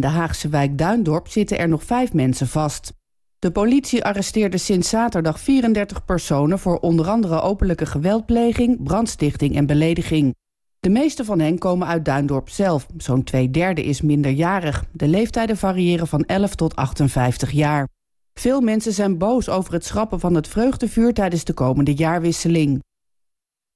In de Haagse wijk Duindorp zitten er nog vijf mensen vast. De politie arresteerde sinds zaterdag 34 personen voor onder andere openlijke geweldpleging, brandstichting en belediging. De meeste van hen komen uit Duindorp zelf. Zo'n twee derde is minderjarig. De leeftijden variëren van 11 tot 58 jaar. Veel mensen zijn boos over het schrappen van het vreugdevuur tijdens de komende jaarwisseling.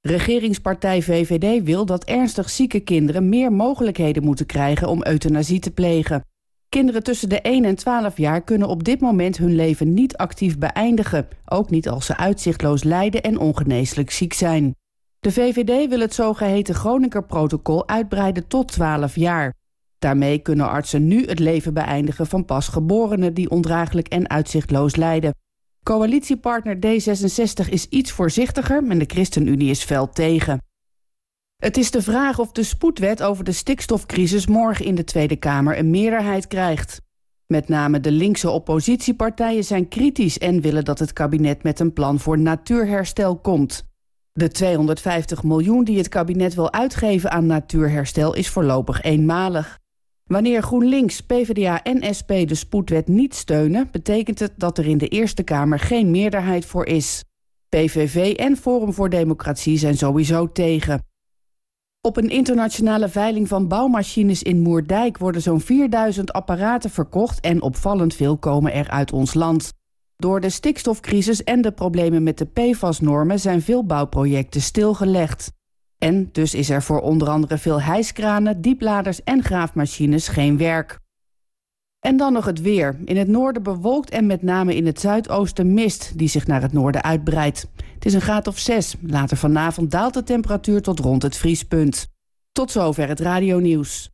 Regeringspartij VVD wil dat ernstig zieke kinderen meer mogelijkheden moeten krijgen om euthanasie te plegen. Kinderen tussen de 1 en 12 jaar kunnen op dit moment hun leven niet actief beëindigen, ook niet als ze uitzichtloos lijden en ongeneeslijk ziek zijn. De VVD wil het zogeheten Groninger-protocol uitbreiden tot 12 jaar. Daarmee kunnen artsen nu het leven beëindigen van pasgeborenen die ondraaglijk en uitzichtloos lijden. Coalitiepartner D66 is iets voorzichtiger en de ChristenUnie is fel tegen. Het is de vraag of de spoedwet over de stikstofcrisis morgen in de Tweede Kamer een meerderheid krijgt. Met name de linkse oppositiepartijen zijn kritisch en willen dat het kabinet met een plan voor natuurherstel komt. De 250 miljoen die het kabinet wil uitgeven aan natuurherstel is voorlopig eenmalig. Wanneer GroenLinks, PvdA en SP de spoedwet niet steunen... betekent het dat er in de Eerste Kamer geen meerderheid voor is. PVV en Forum voor Democratie zijn sowieso tegen. Op een internationale veiling van bouwmachines in Moerdijk... worden zo'n 4000 apparaten verkocht en opvallend veel komen er uit ons land. Door de stikstofcrisis en de problemen met de PFAS-normen... zijn veel bouwprojecten stilgelegd. En dus is er voor onder andere veel hijskranen, diepladers en graafmachines geen werk. En dan nog het weer. In het noorden bewolkt en met name in het zuidoosten mist... die zich naar het noorden uitbreidt. Het is een graad of 6. Later vanavond daalt de temperatuur tot rond het vriespunt. Tot zover het radionieuws.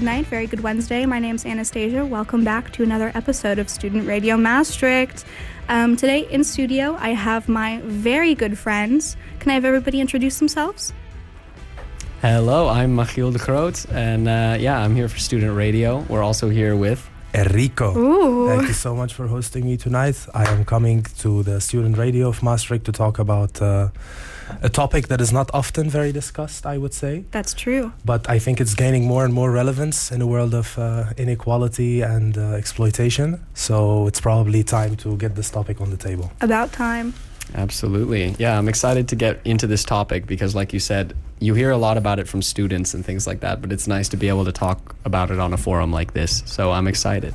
Good night, very good Wednesday. My name is Anastasia. Welcome back to another episode of Student Radio Maastricht. Um, today in studio, I have my very good friends. Can I have everybody introduce themselves? Hello, I'm Machiel de Groot, and uh, yeah, I'm here for Student Radio. We're also here with Enrico. Ooh. Thank you so much for hosting me tonight. I am coming to the Student Radio of Maastricht to talk about. Uh, a topic that is not often very discussed, I would say. That's true. But I think it's gaining more and more relevance in a world of uh, inequality and uh, exploitation. So it's probably time to get this topic on the table. About time. Absolutely. Yeah, I'm excited to get into this topic because, like you said, you hear a lot about it from students and things like that, but it's nice to be able to talk about it on a forum like this. So I'm excited.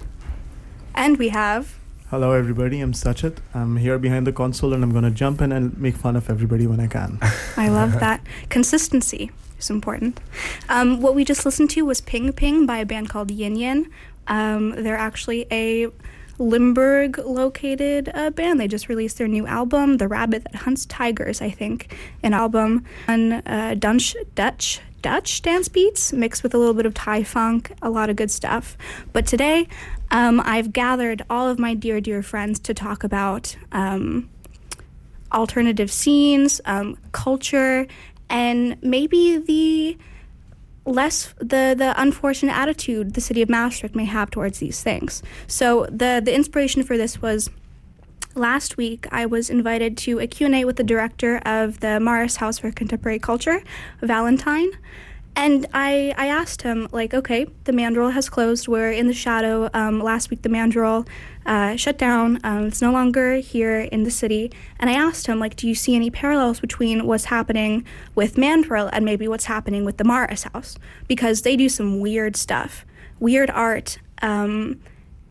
And we have. Hello, everybody. I'm Sachet. I'm here behind the console and I'm going to jump in and make fun of everybody when I can. I love that. Consistency is important. Um, what we just listened to was Ping Ping by a band called Yin Yin. Um, they're actually a Limburg located uh, band. They just released their new album, The Rabbit That Hunts Tigers, I think, an album on uh, Dutch, Dutch, Dutch dance beats mixed with a little bit of Thai funk, a lot of good stuff. But today, um, I've gathered all of my dear, dear friends to talk about um, alternative scenes, um, culture, and maybe the less the the unfortunate attitude the city of Maastricht may have towards these things. So the the inspiration for this was last week I was invited to a Q&A with the director of the Marres House for Contemporary Culture, Valentine. And I, I asked him, like, okay, the Mandrel has closed. We're in the shadow. Um, last week, the Mandrel uh, shut down. Um, it's no longer here in the city. And I asked him, like, do you see any parallels between what's happening with Mandrel and maybe what's happening with the Marres House? Because they do some weird stuff, weird art, um,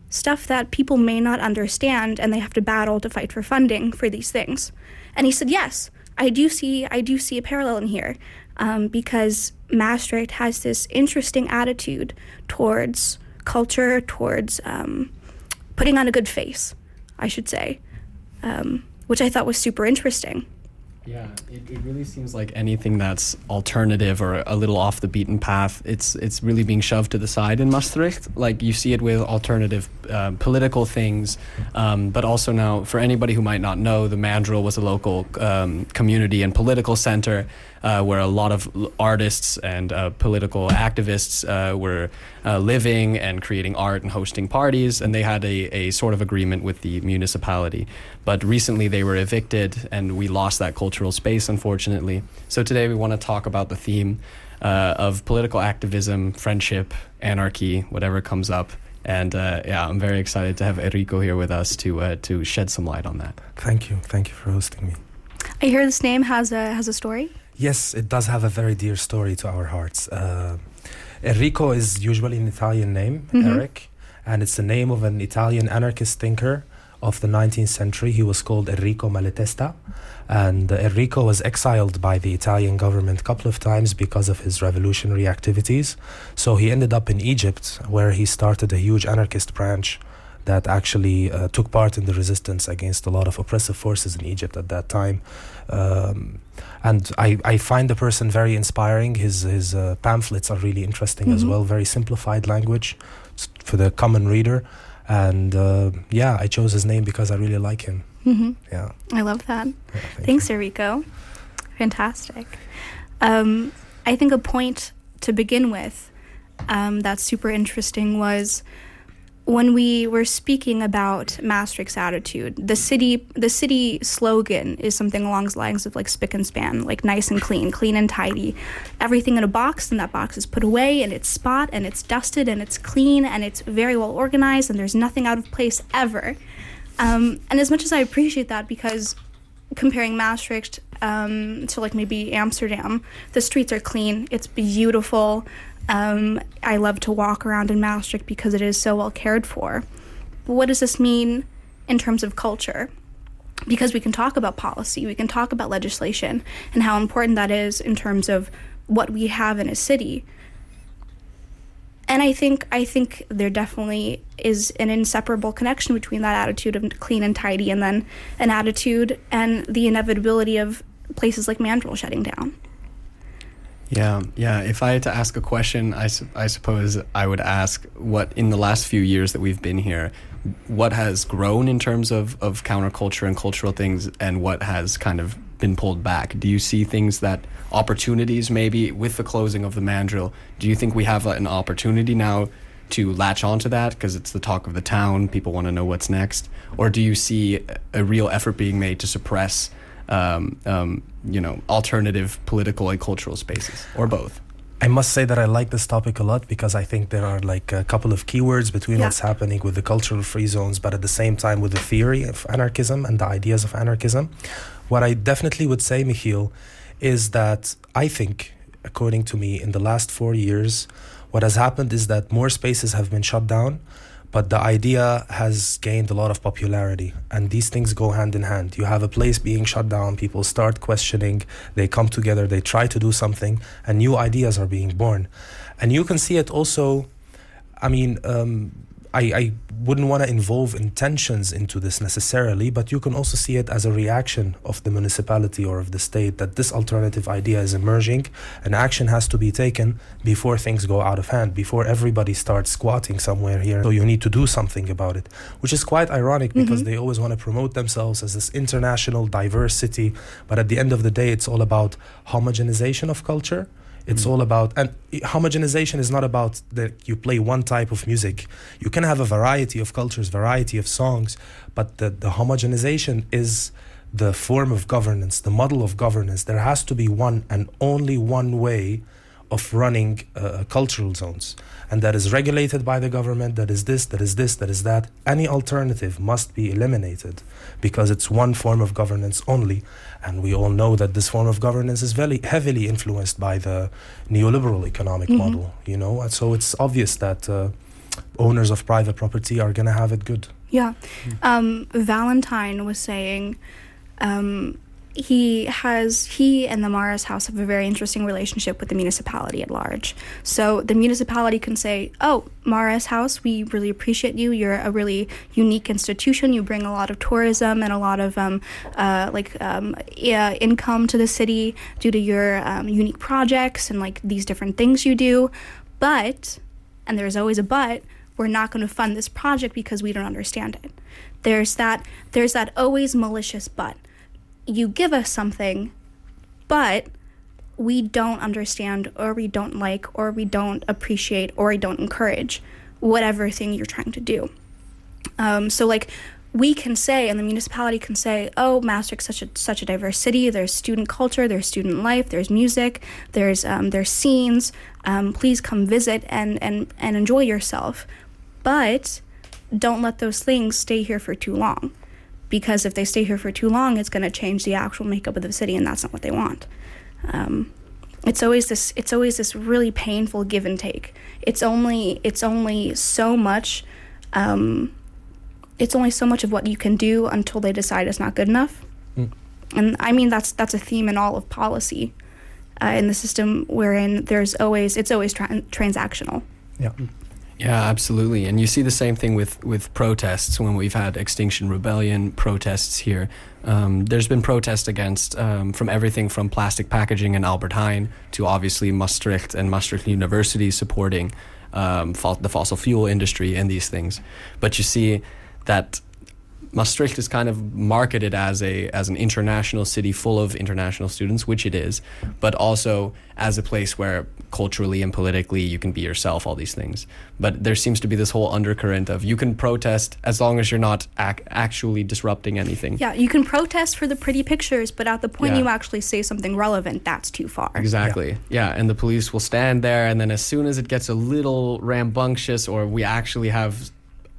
stuff that people may not understand, and they have to battle to fight for funding for these things. And he said, yes. I do see I do see a parallel in here um, because Maastricht has this interesting attitude towards culture, towards um, putting on a good face, I should say, um, which I thought was super interesting. Yeah, it, it really seems like anything that's alternative or a little off the beaten path, it's it's really being shoved to the side in Maastricht. Like you see it with alternative uh, political things, um, but also now for anybody who might not know, the Mandrill was a local um, community and political center uh, where a lot of artists and uh, political activists uh, were uh, living and creating art and hosting parties, and they had a, a sort of agreement with the municipality. But recently they were evicted, and we lost that cultural space, unfortunately. So today we want to talk about the theme uh, of political activism, friendship, anarchy, whatever comes up. And uh, yeah, I'm very excited to have Enrico here with us to uh, to shed some light on that. Thank you, thank you for hosting me. I hear this name has a has a story. Yes, it does have a very dear story to our hearts. Uh, Enrico is usually an Italian name, Mhm. Eric, and it's the name of an Italian anarchist thinker of the 19th century. He was called Enrico Malatesta, and uh, Enrico was exiled by the Italian government a couple of times because of his revolutionary activities. So he ended up in Egypt, where he started a huge anarchist branch that actually uh, took part in the resistance against a lot of oppressive forces in Egypt at that time. Um, and I, I find the person very inspiring. His his uh, pamphlets are really interesting as Mhm. well, very simplified language for the common reader. And uh, yeah, I chose his name because I really like him. hmm Yeah. I love that. yeah, thank Thanks, you. Enrico. Fantastic. Um, I think a point to begin with um, that's super interesting was when we were speaking about Maastricht's attitude. The city, the city slogan is something along the lines of like spick and span, like nice and clean, clean and tidy. Everything in a box, and that box is put away in its spot, and it's dusted, and it's clean, and it's very well organized, and there's nothing out of place ever. Um, and as much as I appreciate that, because comparing Maastricht um, to like maybe Amsterdam, the streets are clean. It's beautiful. Um, I love to walk around in Maastricht because it is so well cared for. But what does this mean in terms of culture? Because we can talk about policy, we can talk about legislation, and how important that is in terms of what we have in a city. And I think I think there definitely is an inseparable connection between that attitude of clean and tidy, and then an attitude and the inevitability of places like Mandrel shutting down. Yeah, yeah. If I had to ask a question, I, su- I suppose I would ask what in the last few years that we've been here, what has grown in terms of, of counterculture and cultural things, and what has kind of been pulled back? Do you see things that opportunities maybe with the closing of the mandrill? Do you think we have an opportunity now to latch onto that because it's the talk of the town? People want to know what's next, or do you see a real effort being made to suppress? Um, um, you know, alternative political and cultural spaces, or both. I must say that I like this topic a lot because I think there are like a couple of keywords between Yeah. what's happening with the cultural free zones, but at the same time with the theory of anarchism and the ideas of anarchism. What I definitely would say, Michiel, is that I think, according to me, in the last four years, what has happened is that more spaces have been shut down, but the idea has gained a lot of popularity and these things go hand in hand. You have a place being shut down people start questioning they come together they try to do something and new ideas are being born. And you can see it also i mean um, I, I wouldn't want to involve intentions into this necessarily, but you can also see it as a reaction of the municipality or of the state that this alternative idea is emerging and action has to be taken before things go out of hand, before everybody starts squatting somewhere here. So you need to do something about it, which is quite ironic because Mhm. they always want to promote themselves as this international, diversity. but at the end of the day, it's all about homogenization of culture. It's Mm. all about, and homogenization is not about that you play one type of music. You can have a variety of cultures, variety of songs, but the, the homogenization is the form of governance, the model of governance. There has to be one and only one way of running uh, cultural zones. And that is regulated by the government, that is this, that is this, that is that. Any alternative must be eliminated because it's one form of governance only. And we all know that this form of governance is very heavily influenced by the neoliberal economic Mhm. model, you know? And so it's obvious that uh, owners of private property are going to have it good. Yeah. Um, Valentine was saying um, he has he and the Marres house have a very interesting relationship with the municipality at large. So the municipality can say, "Oh, Marres house, we really appreciate you. You're a really unique institution. You bring a lot of tourism and a lot of um, uh, like um, income to the city due to your um, unique projects and like these different things you do." But and there's always a but we're not going to fund this project because we don't understand it there's that there's that always malicious but you give us something but we don't understand or we don't like or we don't appreciate or we don't encourage whatever thing you're trying to do. Um, so like we can say and the municipality can say oh maastricht's such a such a diverse city. There's student culture there's student life there's music there's um, there's scenes. Um, please come visit and and and enjoy yourself. But don't let those things stay here for too long because if they stay here for too long it's going to change the actual makeup of the city and that's not what they want. Um, it's always this it's always this really painful give and take. It's only it's only so much um, it's only so much of what you can do until they decide it's not good enough. Mm. and i mean that's that's a theme in all of policy uh, in the system wherein there's always it's always tra- transactional. Yeah. Yeah, absolutely. And you see the same thing with, with protests when we've had Extinction Rebellion protests here. Um, there's been protests against um, from everything from plastic packaging in Albert Heijn to obviously Maastricht and Maastricht University supporting um, the fossil fuel industry and these things. But you see that Maastricht is kind of marketed as a as an international city full of international students, which it is, but also as a place where culturally and politically you can be yourself, all these things. But there seems to be this whole undercurrent of you can protest as long as you're not ac- actually disrupting anything. Yeah, you can protest for the pretty pictures, but at the point Yeah. you actually say something relevant, that's too far. Exactly. Yeah. and the police will stand there, and then as soon as it gets a little rambunctious, or we actually have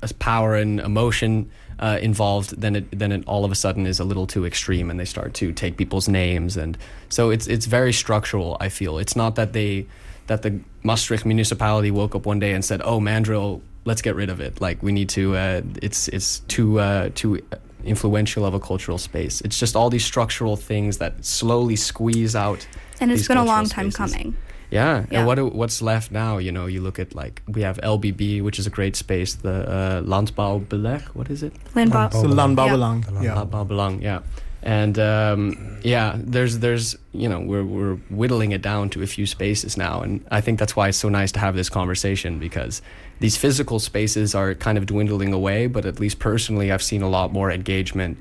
a power and emotion uh, involved, then it then it all of a sudden is a little too extreme, and they start to take people's names, and so it's it's very structural. I feel it's not that they that the Maastricht municipality woke up one day and said, "Oh, Mandrill, let's get rid of it. Like we need to. Uh, it's it's too uh, too." influential of a cultural space it's just all these structural things that slowly squeeze out And it's been a long time spaces. coming. Yeah, Yeah. and what what's left now? You know, you look at like we have LBB, which is a great space. The uh, Landbouwbeleg, what is it? Landbouw. So Landbouw. Landbouwbelang. Yeah. Yeah. Landbouwbelang, yeah. And um, yeah, there's there's you know we're we're whittling it down to a few spaces now, and I think that's why it's so nice to have this conversation because these physical spaces are kind of dwindling away. But at least personally, I've seen a lot more engagement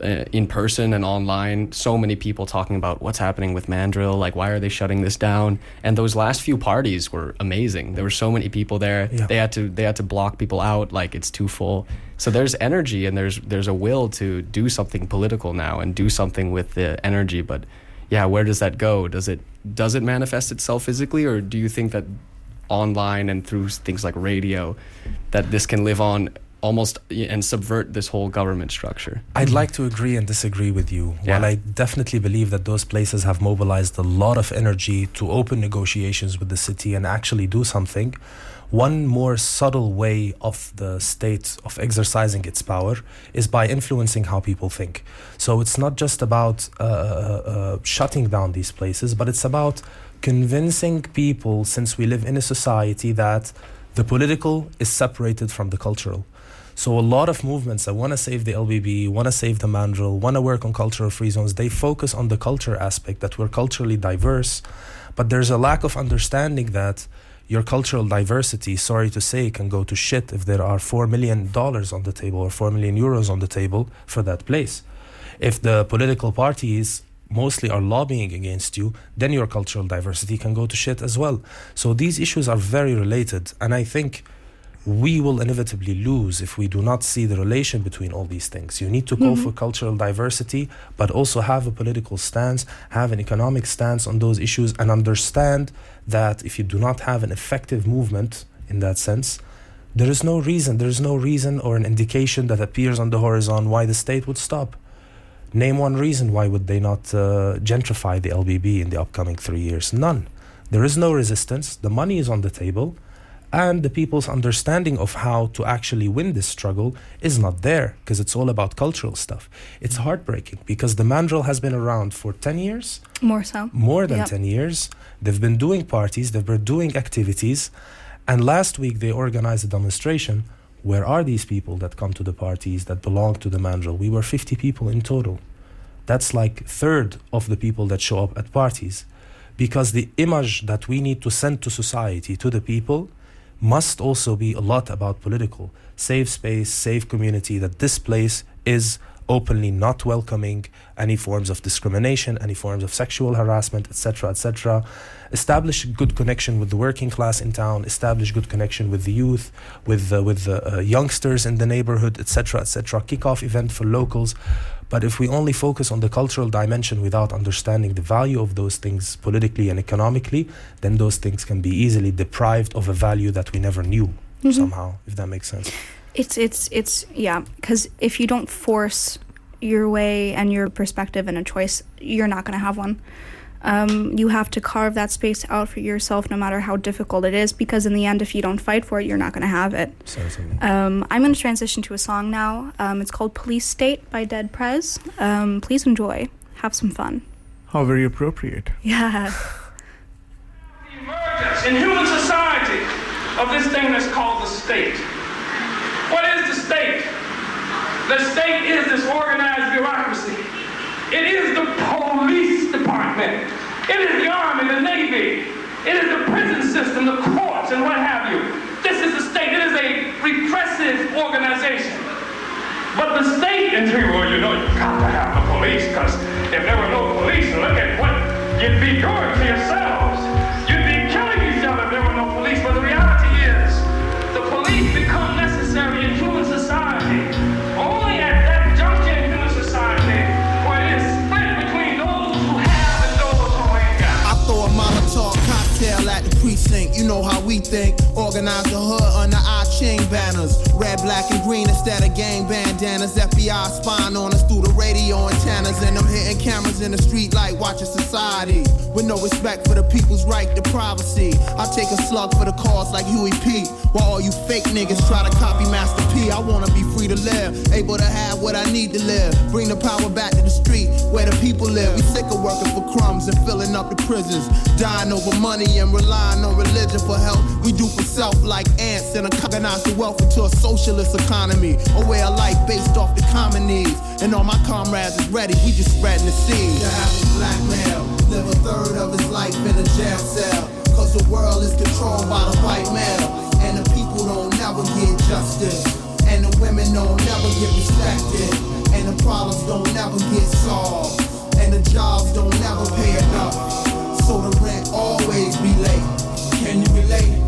Uh, in person and online. So many people talking about what's happening with Mandrill, like why are they shutting this down? And those last few parties were amazing. There were so many people there. Yeah. They had to they had to block people out like it's too full. So there's energy and there's there's a will to do something political now and do something with the energy. But yeah, where does that go? Does it does it manifest itself physically, or do you think that online and through things like radio, that this can live on almost and subvert this whole government structure? I'd like to agree and disagree with you. Yeah. While I definitely believe that those places have mobilized a lot of energy to open negotiations with the city and actually do something, one more subtle way of the state of exercising its power is by influencing how people think. So it's not just about uh, uh, uh, shutting down these places, but it's about convincing people, since we live in a society, that the political is separated from the cultural. So a lot of movements that want to save the LBB, want to save the Mandrel, want to work on cultural free zones, they focus on the culture aspect that we're culturally diverse, but there's a lack of understanding that your cultural diversity, sorry to say, can go to shit if there are $4 million on the table or 4 million euros on the table for that place. If the political parties mostly are lobbying against you, then your cultural diversity can go to shit as well. So these issues are very related. And I think we will inevitably lose if we do not see the relation between all these things. You need to go mm-hmm. for cultural diversity, but also have a political stance, have an economic stance on those issues, and understand that if you do not have an effective movement in that sense, there is no reason, there is no reason or an indication that appears on the horizon why the state would stop. Name one reason why would they not uh, gentrify the LBB in the upcoming three years? None. There is no resistance. The money is on the table and the people's understanding of how to actually win this struggle is not there because it's all about cultural stuff. It's mm. heartbreaking because the Mandrel has been around for 10 years. More so. More than yep. 10 years. They've been doing parties, they've been doing activities. And last week they organized a demonstration. Where are these people that come to the parties that belong to the Mandrel? We were 50 people in total. That's like third of the people that show up at parties because the image that we need to send to society, to the people, must also be a lot about political. Safe space, safe community, that this place is openly not welcoming any forms of discrimination, any forms of sexual harassment, etc., etc. Establish a good connection with the working class in town. Establish good connection with the youth, with uh, with the uh, youngsters in the neighborhood, etc., etc. Kick off event for locals. But if we only focus on the cultural dimension without understanding the value of those things politically and economically, then those things can be easily deprived of a value that we never knew mm-hmm. somehow, if that makes sense. It's it's it's yeah, because if you don't force your way and your perspective and a choice, you're not going to have one. Um, you have to carve that space out for yourself no matter how difficult it is because in the end if you don't fight for it you're not going to have it. So um, i'm going to transition to a song now. Um, it's called police state by dead prez. Um, please enjoy. Have some fun. How very appropriate. Yeah. The emergence in human society of this thing that's called the state what is the state the state is this organized bureaucracy it is the police department. It is the Army, the Navy. It is the prison system, the courts, and what have you. This is the state. It is a repressive organization. But the state, and you, well, you know, you've got to have the police, because if there were no police, look at what you'd be doing to yourselves. Know how we think. Organize the hood under our chain banners. Red, black, and green instead of gang bandanas. FBI spying on us through the radio antennas. And them hitting cameras in the street like watching society. With no respect for the people's right to privacy. I take a slug for the cause like Huey P. While all you fake niggas try to copy Master P. I wanna to live. Able to have what I need to live. Bring the power back to the street where the people live. We sick of working for crumbs and filling up the prisons. Dying over money and relying on religion for help. We do for self like ants and organize the wealth into a socialist economy. A way of life based off the common needs. And all my comrades is ready, we just spreading the seed. The average black male live a third of his life in a jail cell. Cause the world is controlled by the white male. And the people don't never get justice. And the women don't never get respected. And the problems don't never get solved. And the jobs don't never pay enough. So the rent always be late. Can you relate?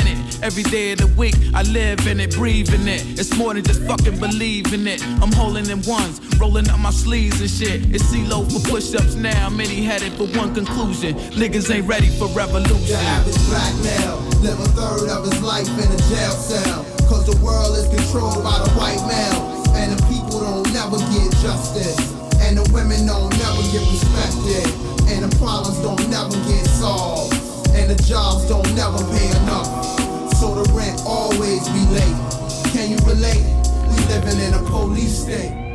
in. Every day of the week, I live in it, breathing it. It's more than just fucking believing it. I'm holding in ones, rolling up my sleeves and shit. It's CeeLo for push ups now. Many headed for one conclusion. Niggas ain't ready for revolution. The average black male live a third of his life in a jail cell. Cause the world is controlled by the white male. And the people don't never get justice. And the women don't never get respected. And the problems don't never get solved. And the jobs don't never pay enough. Always be late. Can you relate? We living in a police state.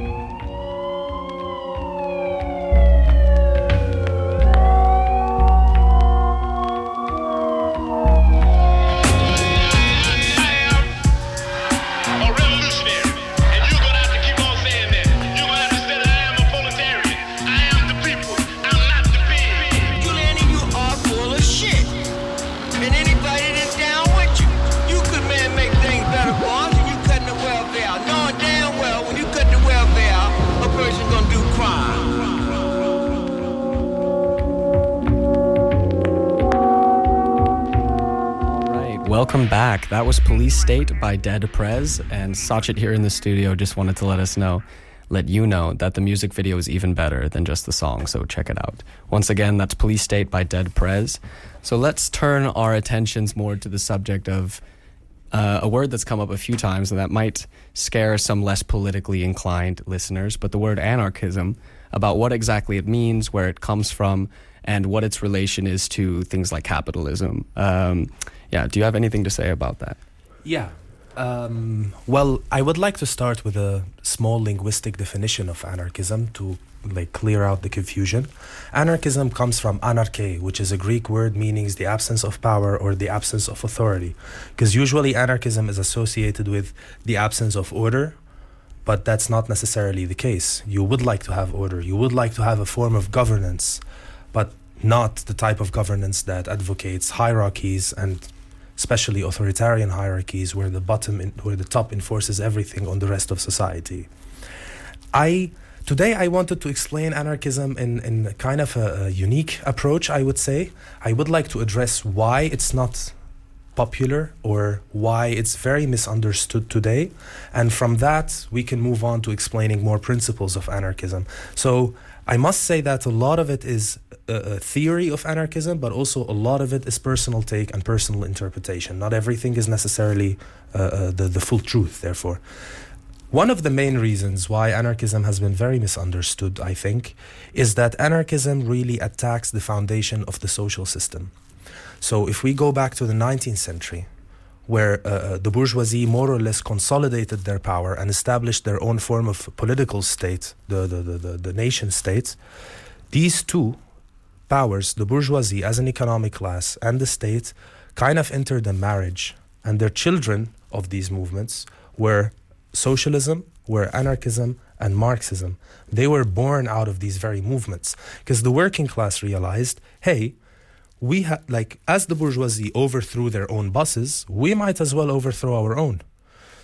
Police State by Dead Prez. And Sachit here in the studio just wanted to let us know, let you know that the music video is even better than just the song. So check it out. Once again, that's Police State by Dead Prez. So let's turn our attentions more to the subject of uh, a word that's come up a few times and that might scare some less politically inclined listeners, but the word anarchism, about what exactly it means, where it comes from, and what its relation is to things like capitalism. Um, yeah, do you have anything to say about that? Yeah. Um, well, I would like to start with a small linguistic definition of anarchism to like clear out the confusion. Anarchism comes from anarche, which is a Greek word meaning the absence of power or the absence of authority. Because usually anarchism is associated with the absence of order, but that's not necessarily the case. You would like to have order, you would like to have a form of governance, but not the type of governance that advocates hierarchies and especially authoritarian hierarchies where the bottom in, where the top enforces everything on the rest of society. I today I wanted to explain anarchism in, in kind of a, a unique approach, I would say. I would like to address why it's not popular or why it's very misunderstood today. And from that, we can move on to explaining more principles of anarchism. So I must say that a lot of it is a, theory of anarchism, but also a lot of it is personal take and personal interpretation. Not everything is necessarily uh, uh, the, the full truth, therefore. One of the main reasons why anarchism has been very misunderstood, I think, is that anarchism really attacks the foundation of the social system. So if we go back to the 19th century, where uh, uh, the bourgeoisie more or less consolidated their power and established their own form of political state, the, the, the, the, nation state, these two powers, the bourgeoisie as an economic class and the state, kind of entered a marriage. And their children of these movements were socialism, were anarchism, and Marxism. They were born out of these very movements because the working class realized hey, we ha- like as the bourgeoisie overthrew their own bosses, we might as well overthrow our own.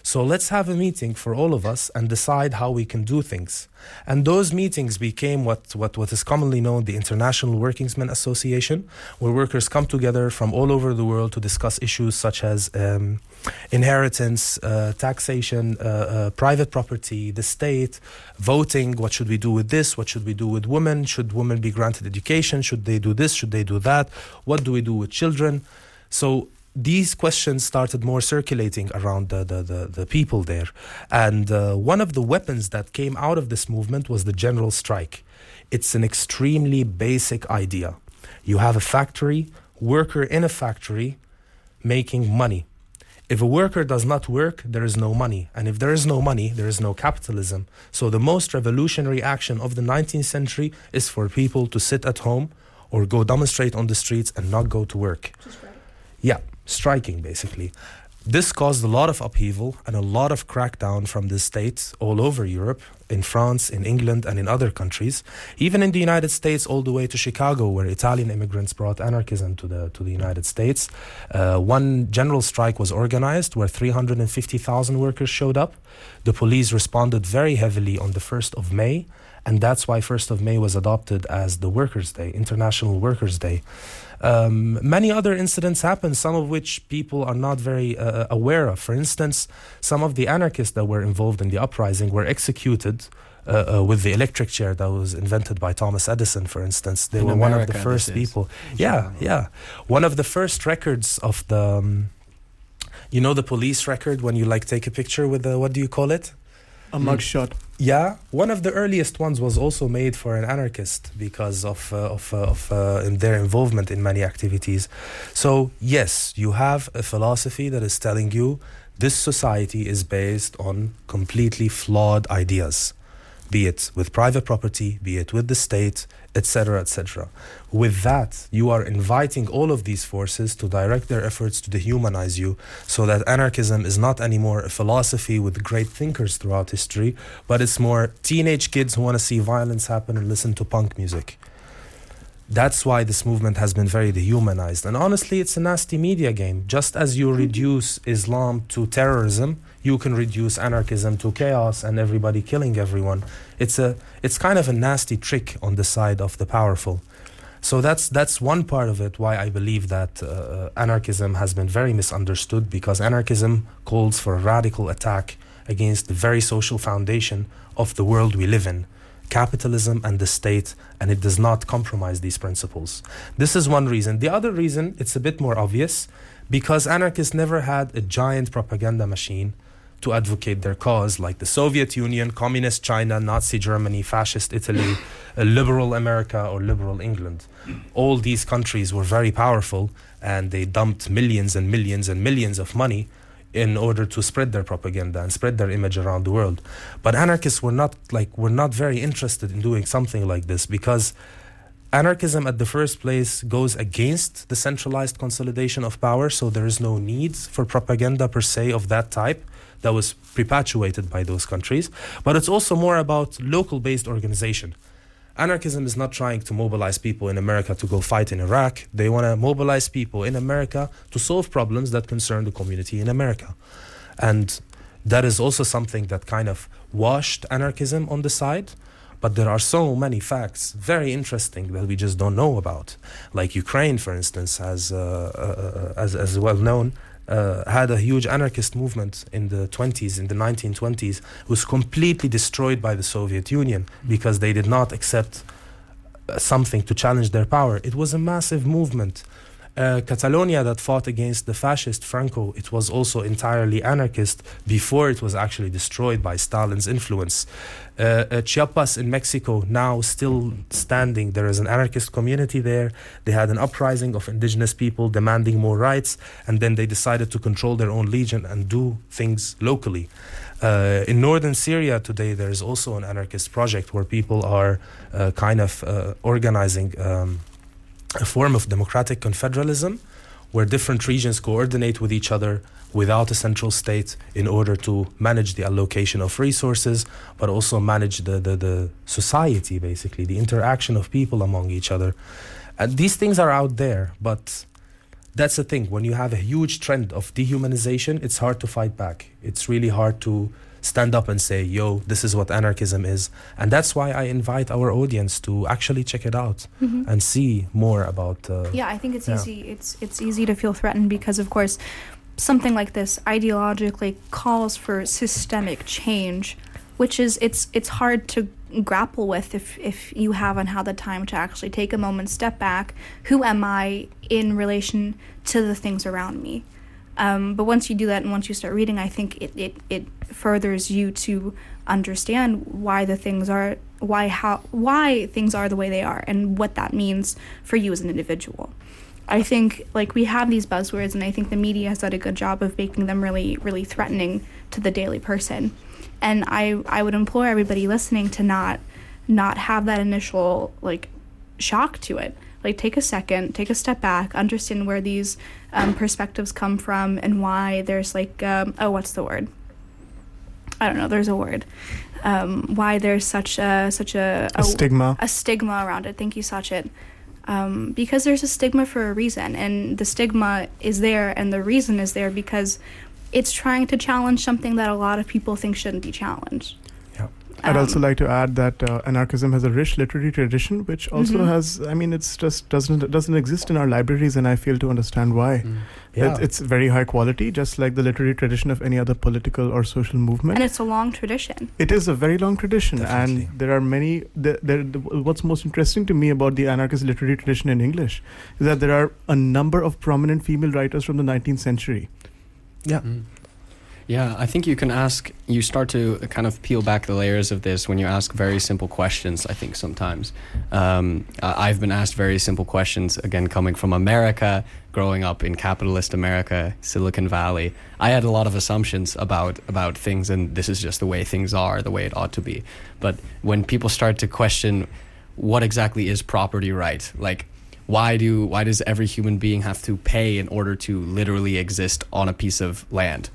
So let's have a meeting for all of us and decide how we can do things. And those meetings became what, what, what is commonly known the International Workingsmen Association, where workers come together from all over the world to discuss issues such as um, inheritance, uh, taxation, uh, uh, private property, the state, voting. What should we do with this? What should we do with women? Should women be granted education? Should they do this? Should they do that? What do we do with children? So these questions started more circulating around the, the, the, the people there. And uh, one of the weapons that came out of this movement was the general strike. It's an extremely basic idea. You have a factory, worker in a factory making money. If a worker does not work, there is no money. And if there is no money, there is no capitalism. So the most revolutionary action of the 19th century is for people to sit at home or go demonstrate on the streets and not go to work. Yeah, striking basically. This caused a lot of upheaval and a lot of crackdown from the states all over Europe, in France, in England, and in other countries. Even in the United States, all the way to Chicago, where Italian immigrants brought anarchism to the to the United States. Uh, one general strike was organized where 350,000 workers showed up. The police responded very heavily on the 1st of May, and that's why 1st of May was adopted as the Workers' Day, International Workers' Day. Um, many other incidents happened, some of which people are not very uh, aware of. For instance, some of the anarchists that were involved in the uprising were executed. Uh, uh, with the electric chair that was invented by Thomas Edison, for instance, they In were one of the first people. Yeah, yeah. One of the first records of the, um, you know, the police record when you like take a picture with the what do you call it? A mugshot. Yeah, one of the earliest ones was also made for an anarchist because of uh, of, uh, of uh, in their involvement in many activities. So yes, you have a philosophy that is telling you this society is based on completely flawed ideas, be it with private property, be it with the state, etc., etc. With that, you are inviting all of these forces to direct their efforts to dehumanize you so that anarchism is not anymore a philosophy with great thinkers throughout history, but it's more teenage kids who want to see violence happen and listen to punk music. That's why this movement has been very dehumanized. And honestly, it's a nasty media game. Just as you reduce Islam to terrorism, you can reduce anarchism to chaos and everybody killing everyone. It's a it's kind of a nasty trick on the side of the powerful. So that's that's one part of it why I believe that uh, anarchism has been very misunderstood because anarchism calls for a radical attack against the very social foundation of the world we live in capitalism and the state and it does not compromise these principles this is one reason the other reason it's a bit more obvious because anarchists never had a giant propaganda machine to advocate their cause, like the Soviet Union, Communist China, Nazi Germany, Fascist Italy, uh, liberal America, or liberal England. All these countries were very powerful and they dumped millions and millions and millions of money in order to spread their propaganda and spread their image around the world. But anarchists were not like were not very interested in doing something like this because anarchism at the first place goes against the centralized consolidation of power so there is no need for propaganda per se of that type that was perpetuated by those countries. But it's also more about local based organization. Anarchism is not trying to mobilize people in america to go fight in iraq. They want to mobilize people in america to solve problems that concern the community in america. And that is also something that kind of washed anarchism on the side. But there are so many facts, very interesting, that we just don't know about. Like Ukraine, for instance, as uh, uh, as, as well known, uh, had a huge anarchist movement in the 20s, in the 1920s, was completely destroyed by the Soviet Union because they did not accept something to challenge their power. It was a massive movement. Uh, Catalonia that fought against the fascist Franco, it was also entirely anarchist before it was actually destroyed by Stalin's influence. Uh, uh, Chiapas in Mexico, now still standing, there is an anarchist community there. They had an uprising of indigenous people demanding more rights, and then they decided to control their own legion and do things locally. Uh, in northern Syria today, there is also an anarchist project where people are uh, kind of uh, organizing. Um, a form of democratic confederalism where different regions coordinate with each other without a central state in order to manage the allocation of resources, but also manage the, the, the society, basically, the interaction of people among each other. And these things are out there, but that's the thing. When you have a huge trend of dehumanization, it's hard to fight back. It's really hard to stand up and say, yo, this is what anarchism is. And that's why I invite our audience to actually check it out Mhm. and see more about. Uh, yeah i think it's yeah. easy it's it's easy to feel threatened because of course something like this ideologically calls for systemic change which is it's it's hard to grapple with if if you haven't had the time to actually take a moment step back who am i in relation to the things around me um, but once you do that and once you start reading i think it, it, it furthers you to understand why the things are why how why things are the way they are and what that means for you as an individual. I think like we have these buzzwords and i think the media has done a good job of making them really really threatening to the daily person. And i i would implore everybody listening to not not have that initial like shock to it. Like take a second take a step back understand where these um, perspectives come from and why there's like um, oh what's the word? I don't know there's a word. Um, why there's such a such a, A stigma. a stigma around it. Thank you sachin. Um, because there's a stigma for a reason and the stigma is there and the reason is there because it's trying to challenge something that a lot of people think shouldn't be challenged I'd also Um, like to add that uh, anarchism has a rich literary tradition, which also Mhm. has. I mean, it's just doesn't doesn't exist in our libraries, and I fail to understand why. Mm. Yeah. It, it's very high quality, just like the literary tradition of any other political or social movement. and it's a long tradition. It is a very long tradition, Definitely. and there are many. The, there, the, what's most interesting to me about the anarchist literary tradition in English is that there are a number of prominent female writers from the 19th century. yeah. Mm. Yeah, I think you can ask, you start to kind of peel back the layers of this when you ask very simple questions, I think sometimes. Um, I've been asked very simple questions, again, coming from America, growing up in capitalist America, Silicon Valley. I had a lot of assumptions about, about things, and this is just the way things are, the way it ought to be. But when people start to question what exactly is property right, like, why do why does every human being have to pay in order to literally exist on a piece of land?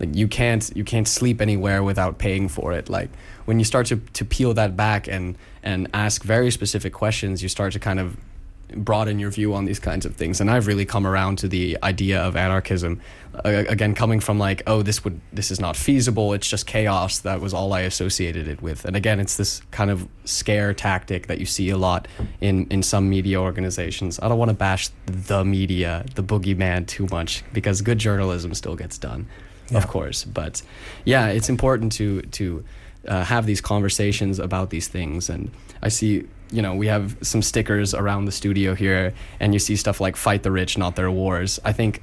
Like you can't you can't sleep anywhere without paying for it. Like when you start to, to peel that back and and ask very specific questions, you start to kind of broaden your view on these kinds of things. And I've really come around to the idea of anarchism. Uh, again, coming from like, oh, this would this is not feasible. It's just chaos. That was all I associated it with. And again, it's this kind of scare tactic that you see a lot in in some media organizations. I don't want to bash the media, the boogeyman, too much because good journalism still gets done, Yeah. of course. But yeah, it's important to to uh, have these conversations about these things. And I see, you know, we have some stickers around the studio here, and you see stuff like "Fight the rich, not their wars." I think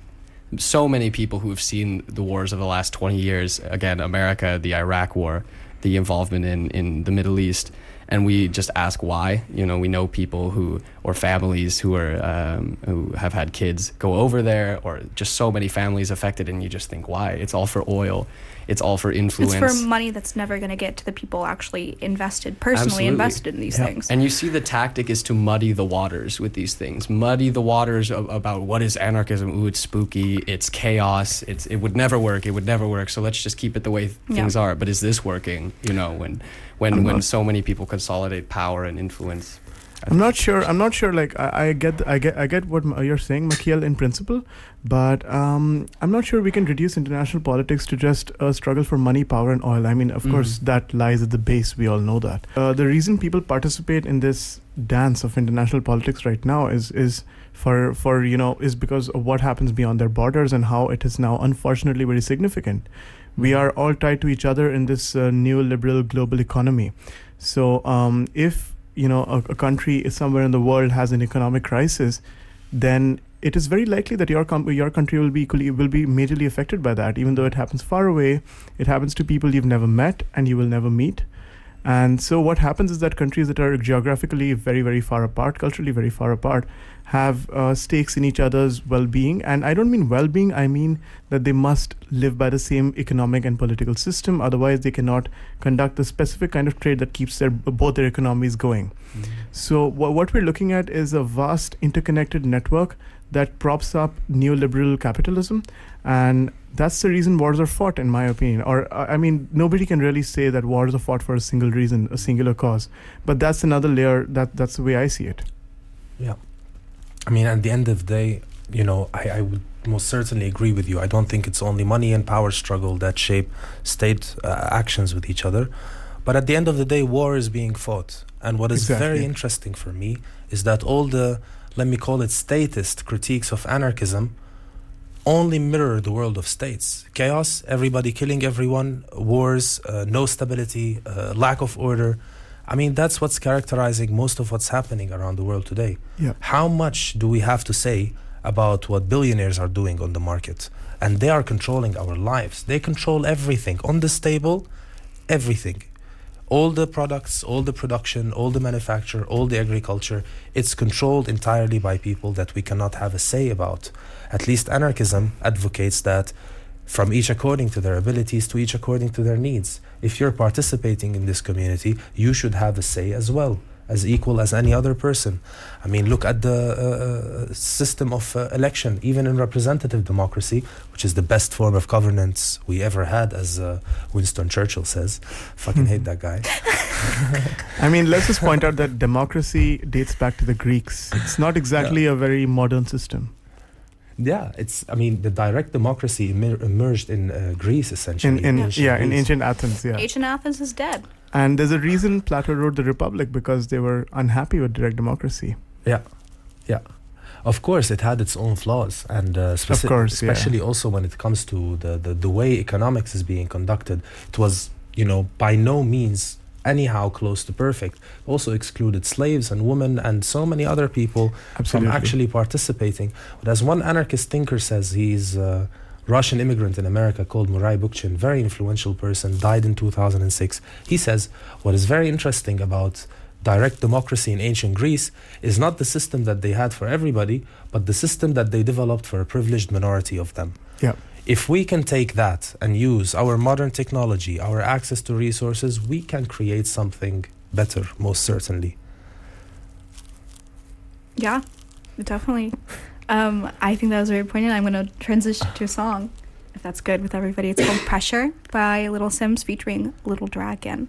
so many people who have seen the wars of the last 20 years again america the iraq war the involvement in, in the middle east and we just ask why. You know we know people who or families who are um, who have had kids go over there or just so many families affected and you just think why? It's all for oil it's all for influence It's for money that's never going to get to the people actually invested, personally Absolutely. invested in these Yeah. things. And you see the tactic is to muddy the waters with these things. Muddy the waters of, about what is anarchism. Ooh, it's spooky. It's chaos. It's it would never work. It would never work. So let's just keep it the way Yeah. things are. But is this working? You know, when when when so many people consolidate power and influence. I'm not sure. I'm not sure. Like I, I get, I get, I get what you're saying, Makiel, in principle, but um, I'm not sure we can reduce international politics to just a struggle for money, power, and oil. I mean, of course, Mhm. that lies at the base. We all know that. Uh, the reason people participate in this dance of international politics right now is is for for you know is because of what happens beyond their borders and how it is now unfortunately very significant. We are all tied to each other in this uh, neoliberal global economy. So um, if you know a, a country is somewhere in the world has an economic crisis, then it is very likely that your com- your country will be equally will be majorly affected by that. Even though it happens far away, it happens to people you've never met and you will never meet. And so what happens is that countries that are geographically very very far apart, culturally very far apart, have uh, stakes in each other's well-being. And I don't mean well-being; I mean that they must live by the same economic and political system. Otherwise, they cannot conduct the specific kind of trade that keeps their both their economies going. So wha what we're looking at is a vast interconnected network that props up neoliberal capitalism, and that's the reason wars are fought, in my opinion. Or uh, I mean, nobody can really say that wars are fought for a single reason, a singular cause. But that's another layer. That that's the way I see it. Yeah. I mean, at the end of the day, you know, I, I would most certainly agree with you. I don't think it's only money and power struggle that shape state uh, actions with each other. But at the end of the day, war is being fought. And what is very interesting for me is that all the, let me call it statist critiques of anarchism only mirror the world of states. Chaos, everybody killing everyone, wars, uh, no stability, uh, lack of order. I mean, that's what's characterizing most of what's happening around the world today. Yeah. How much do we have to say about what billionaires are doing on the market? And they are controlling our lives. They control everything on this table, everything. All the products, all the production, all the manufacture, all the agriculture, it's controlled entirely by people that we cannot have a say about. At least anarchism advocates that from each according to their abilities to each according to their needs. If you're participating in this community, you should have a say as well, as equal as any other person. I mean, look at the uh, uh, system of uh, election, even in representative democracy, which is the best form of governance we ever had, as uh, Winston Churchill says. Fucking hate that guy. I mean, let's just point out that democracy dates back to the Greeks. It's not exactly a very modern system. Yeah, it's. I mean, the direct democracy emer- emerged in uh, Greece, essentially. In, in ancient yeah, in ancient Athens, yeah. Ancient Athens is dead. And there's a reason Plato wrote the Republic because they were unhappy with direct democracy. Yeah, yeah. Of course, it had its own flaws, and uh, speci- course, yeah. especially also when it comes to the, the the way economics is being conducted. It was, you know, by no means anyhow close to perfect. Also excluded slaves and women and so many other people Absolutely. from actually participating. But as one anarchist thinker says, he's a Russian immigrant in America called Murray Bookchin, very influential person, died in 2006. He says, what is very interesting about direct democracy in ancient Greece is not the system that they had for everybody, but the system that they developed for a privileged minority of them. Yeah. If we can take that and use our modern technology, our access to resources, we can create something better, most certainly. Yeah, definitely. Um, I think that was very poignant. I'm going to transition to a song, if that's good with everybody. It's called Pressure by Little Simz featuring Little Dragon.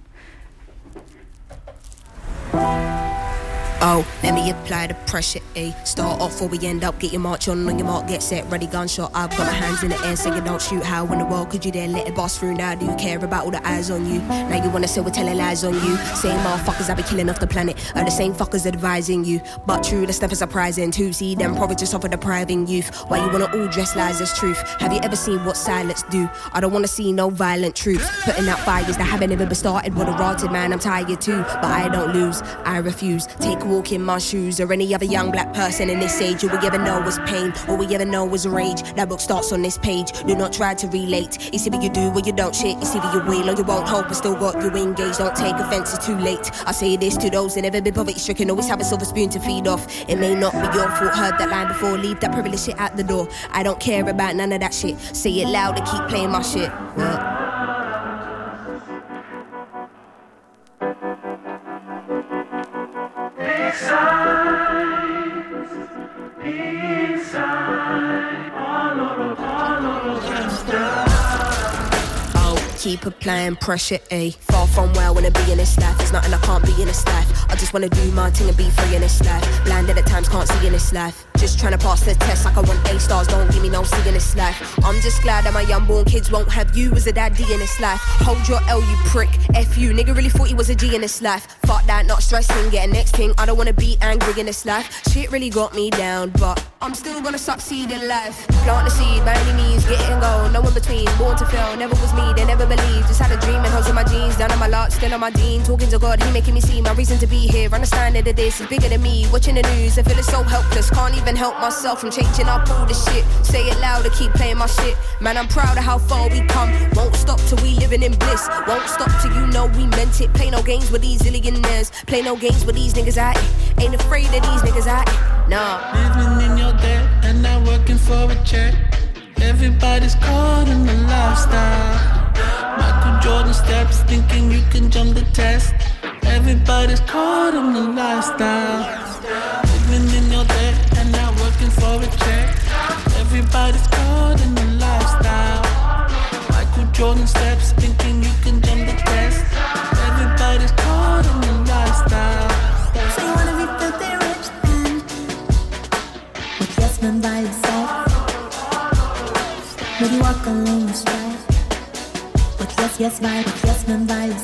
Oh, let me apply the pressure, A. Start off before we end up. Get your march on, on your mark, get set, ready, gunshot. I've got my hands in the air, saying don't shoot. How in the world could you dare let it boss through? Now do you care about all the eyes on you? Now you wanna say we're telling lies on you. Same motherfuckers I be killing off the planet are the same fuckers advising you. But true, the stuff is surprising too. See them probably just offer depriving youth. Why you wanna all dress lies as truth? Have you ever seen what silence do? I don't wanna see no violent truth. Putting out fires that haven't even been started What a rotted man. I'm tired too, but I don't lose. I refuse. Take walk in my shoes or any other young black person in this age. All we ever know is pain. All we ever know is rage. That book starts on this page. Do not try to relate. It's either you do or you don't shit. It's either you will or you won't hope. But still got you engaged. Don't take offense. It's too late. I say this to those that never been poverty stricken. Always have a silver spoon to feed off. It may not be your fault. Heard that line before. Leave that privilege shit at the door. I don't care about none of that shit. Say it loud and keep playing my shit. Keep applying pressure, A. Far from where I wanna be in this life. There's nothing I can't be in this life. I just wanna do my thing and be free in this life. Blinded at times, can't see in this life. Just trying to pass the test like I want A stars. Don't give me no C in this life. I'm just glad that my unborn kids won't have you as a daddy in this life. Hold your L, you prick. F you, nigga really thought he was a G in this life. Fuck that, not stressing. Get a next thing. I don't wanna be angry in this life. Shit really got me down, but I'm still gonna succeed in life. Plant the seed by any means, get it and go. No in between, born to fail. Never was me, they never believed. Just had a dream and hoes in my jeans. Down on my lot, still on my dean. Talking to God, he making me see my reason to be here. Understanding that this is bigger than me. Watching the news, I feel so helpless. Can't even help myself from changing up all the shit. Say it loud, I keep playing my shit. Man, I'm proud of how far we come. Won't stop till we living in bliss. Won't stop till you know we meant it. Play no games with these millionaires. Play no games with these niggas I ain't afraid of these niggas I nah. Living in your debt and not working for a check. Everybody's caught in the lifestyle. Jordan steps, thinking you can jump the test. Everybody's caught in the lifestyle. Living in your debt and not working for a check. Everybody's caught in the lifestyle. Michael Jordan steps, thinking you can jump the test. Everybody's caught in the lifestyle. So you wanna be filthy rich then? With yes men by your side. Maybe walk alone. Yes, yes, right, yes men by your.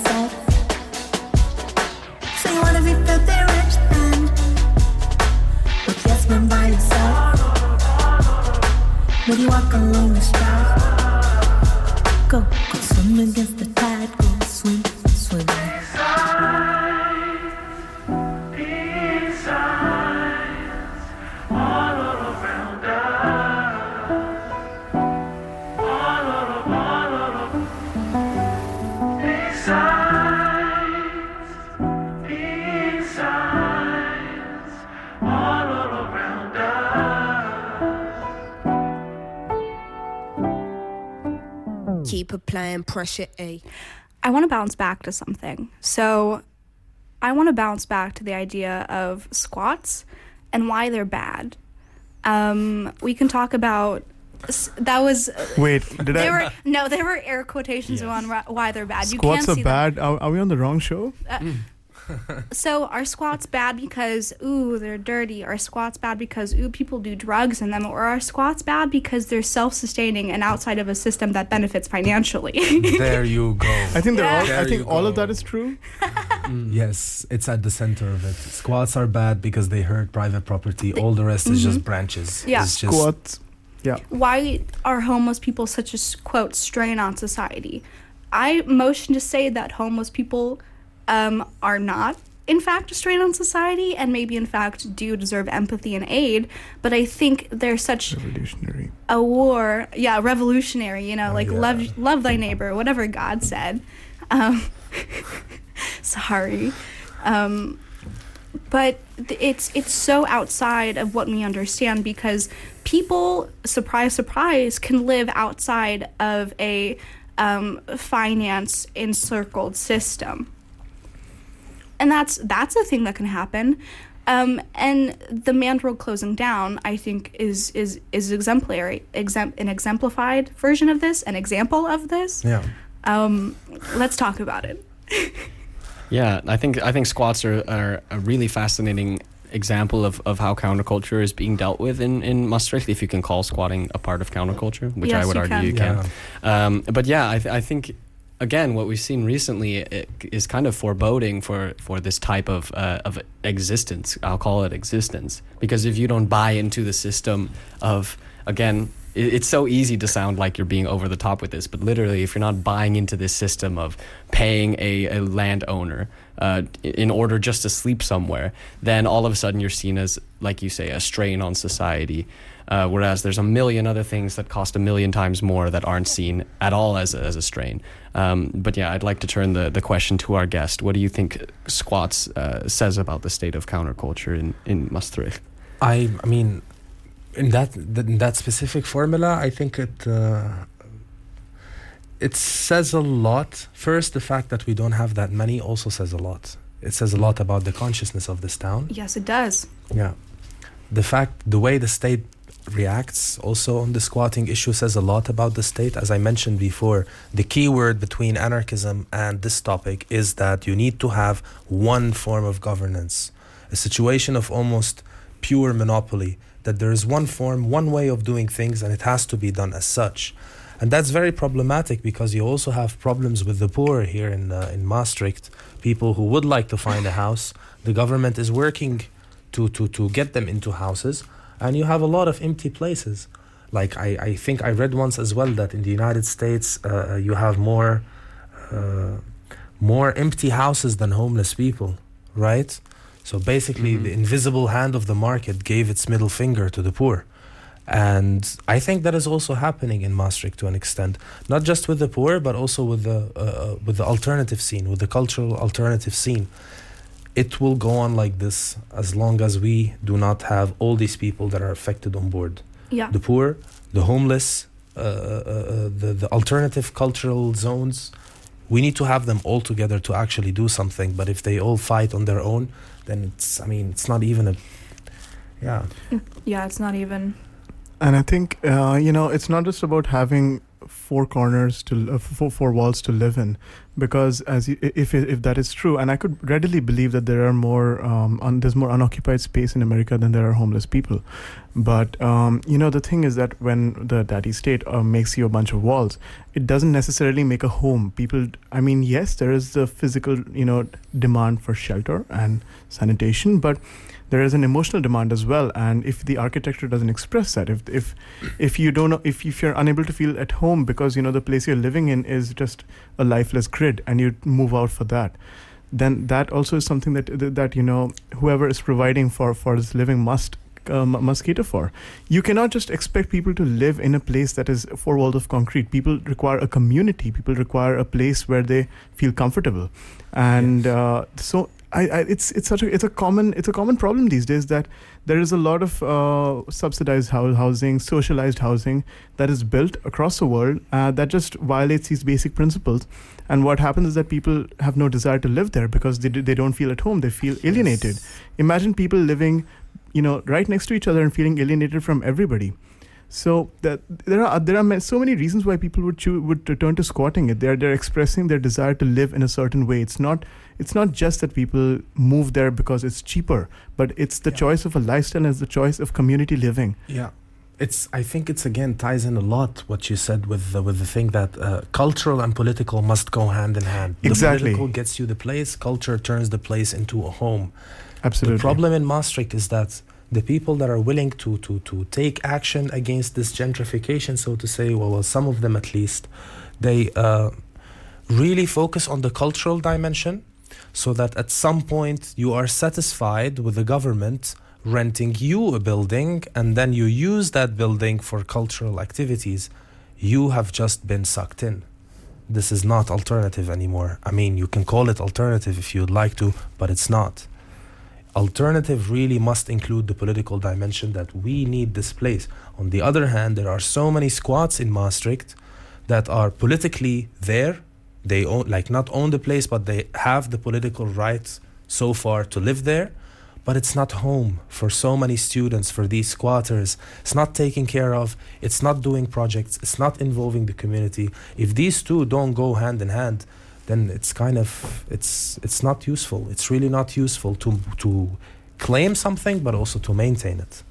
So you wanna be filthy rich then? With yes men by your side. Maybe walk alone and strive. Go, go swim against the tide. Go swim, Keep applying pressure, A. I want to bounce back to something. So, I want to bounce back to the idea of squats and why they're bad. Um, we can talk about that was Wait, did they I? were no, there were air quotations on why they're bad. you Squats can't are bad. Are, are we on the wrong show? Them. Uh, so are squats bad because ooh they're dirty? Are squats bad because ooh people do drugs in them? Or are squats bad because they're self-sustaining and outside of a system that benefits financially? there you go. I think they're all. There I think all of that is true. Mm. Yes, it's at the center of it. Squats are bad because they hurt private property. All the rest is just mm-hmm. branches. Yeah. It's just Squats. Yeah. Why are homeless people such a quote strain on society? I motion to say that homeless people um, are not, in fact, a strain on society, and maybe, in fact, do deserve empathy and aid. But I think they're such Revolutionary. a war, yeah, revolutionary. You know, like yeah. love, love thy neighbor, whatever God said. Um, sorry, um, but it's it's so outside of what we understand because people, surprise, surprise, can live outside of a um, finance encircled system and that's that's a thing that can happen. Um, and the Mandrill closing down, I think, is is is exemplary, exempt, an exemplified version of this, an example of this. yeah. Um, let's talk about it. Yeah, I think I think squats are, are a really fascinating example of, of how counterculture is being dealt with in, in Maastricht, if you can call squatting a part of counterculture, which I would you argue can. you can. Um, but yeah, I, th- I think again what we've seen recently is kind of foreboding for, for this type of uh, of existence. I'll call it existence because if you don't buy into the system of again. It's so easy to sound like you're being over the top with this, but literally, if you're not buying into this system of paying a, a landowner uh, in order just to sleep somewhere, then all of a sudden you're seen as, like you say, a strain on society. Uh, whereas there's a million other things that cost a million times more that aren't seen at all as a, as a strain. Um, but yeah, I'd like to turn the, the question to our guest. What do you think Squats uh, says about the state of counterculture in, in Maastricht? I I mean, in that in that specific formula, I think it uh, it says a lot. First, the fact that we don't have that many also says a lot. It says a lot about the consciousness of this town. Yes, it does. Yeah, the fact, the way the state reacts also on the squatting issue says a lot about the state. As I mentioned before, the key word between anarchism and this topic is that you need to have one form of governance, a situation of almost pure monopoly, that there is one form, one way of doing things, and it has to be done as such. And that's very problematic because you also have problems with the poor here in, uh, in Maastricht, people who would like to find a house. The government is working to, to, to get them into houses, and you have a lot of empty places. Like I, I think I read once as well that in the United States uh, you have more uh, more empty houses than homeless people, right? So basically, the invisible hand of the market gave its middle finger to the poor. And I think that is also happening in Maastricht to an extent, not just with the poor, but also with the uh, uh, with the alternative scene, with the cultural alternative scene. It will go on like this as long as we do not have all these people that are affected on board Yeah. the poor, the homeless, uh, uh, uh, the, the alternative cultural zones. We need to have them all together to actually do something. But if they all fight on their own, then it's, I mean, it's not even a, yeah. Yeah, it's not even. And I think uh, you know it's not just about having four corners to uh, four, four walls to live in, because as you, if if that is true, and I could readily believe that there are more um, un, there's more unoccupied space in America than there are homeless people, but um, you know the thing is that when the daddy state uh, makes you a bunch of walls, it doesn't necessarily make a home. People, I mean, yes, there is the physical you know demand for shelter and sanitation, but there is an emotional demand as well and if the architecture doesn't express that if if if you don't if, if you're unable to feel at home because you know the place you're living in is just a lifeless grid and you move out for that then that also is something that that, that you know whoever is providing for for this living must um, must cater for. You cannot just expect people to live in a place that is four walls of concrete. People require a community. People require a place where they feel comfortable, and uh, so I, I, it's it's such a it's a common it's a common problem these days that there is a lot of uh, subsidized housing, socialized housing that is built across the world uh, that just violates these basic principles. And what happens is that people have no desire to live there because they they don't feel at home. They feel alienated. Imagine people living, you know, right next to each other and feeling alienated from everybody. So that there are there are so many reasons why people would choose, would return to squatting. It they're they're expressing their desire to live in a certain way. It's not it's not just that people move there because it's cheaper, but it's the choice of a lifestyle and it's the choice of community living. Yeah. It's. I think it's again ties in a lot what you said with the, with the thing that uh, cultural and political must go hand in hand. Exactly. The political gets you the place. Culture turns the place into a home. Absolutely. The problem in Maastricht is that the people that are willing to to to take action against this gentrification, so to say, well, well some of them at least, they uh, really focus on the cultural dimension, so that at some point you are satisfied with the government renting you a building and then you use that building for cultural activities, you have just been sucked in. This is not alternative anymore. I mean, you can call it alternative if you'd like to, but it's not. Alternative really must include the political dimension that we need this place. On the other hand, there are so many squats in Maastricht that are politically there. They own, like not own the place, but they have the political rights so far to live there but it's not home for so many students for these squatters it's not taken care of it's not doing projects it's not involving the community if these two don't go hand in hand then it's kind of it's it's not useful. It's really not useful to to claim something but also to maintain it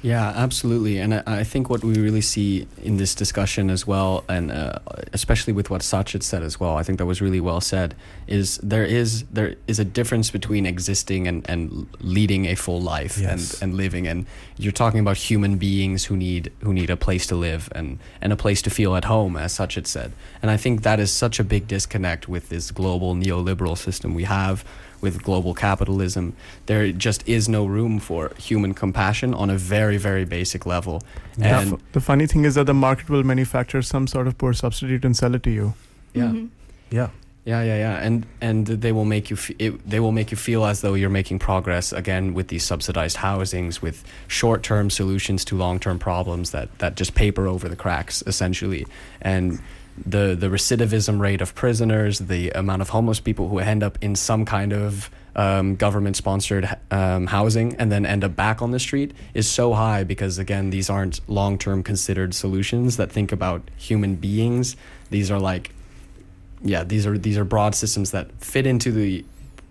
Yeah, absolutely. And I, I think what we really see in this discussion as well, and uh, especially with what Sachit said as well, I think that was really well said, is there is there is a difference between existing and, and leading a full life Yes. and, and living. And you're talking about human beings who need who need a place to live and, and a place to feel at home, as Sachit said. And I think that is such a big disconnect with this global neoliberal system we have with global capitalism, there just is no room for human compassion on a very, very basic level. The And f- the funny thing is that the market will manufacture some sort of poor substitute and sell it to you. yeah, mm-hmm. yeah yeah, yeah, yeah, and and they will make you f- it, they will make you feel as though you're making progress again with these subsidized housings, with short-term solutions to long-term problems that that just paper over the cracks essentially, and. The, the recidivism rate of prisoners, the amount of homeless people who end up in some kind of um, government sponsored um, housing and then end up back on the street is so high because, again, these aren't long term considered solutions that think about human beings. These are like yeah these are these are broad systems that fit into the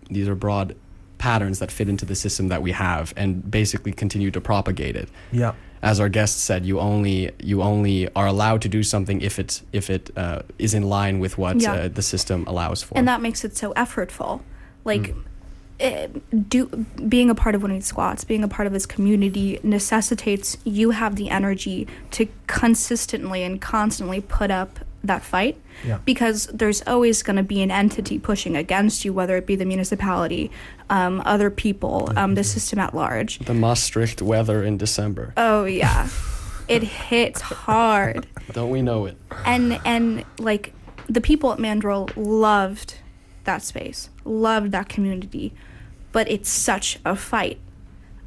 these are broad patterns that fit into the system that we have and basically continue to propagate it yeah as our guest said you only you only are allowed to do something if it if it uh, is in line with what Yeah. uh, the system allows for and that makes it so effortful like Mm. Eh, do being a part of one of these squats being a part of this community necessitates you have the energy to consistently and constantly put up that fight. Yeah. because there's always going to be an entity pushing against you whether it be the municipality um, other people um, the system at large. The Maastricht weather in December. Oh yeah. It hits hard. Don't we know it? And and like the people at Mandrill loved that space, loved that community, but it's such a fight.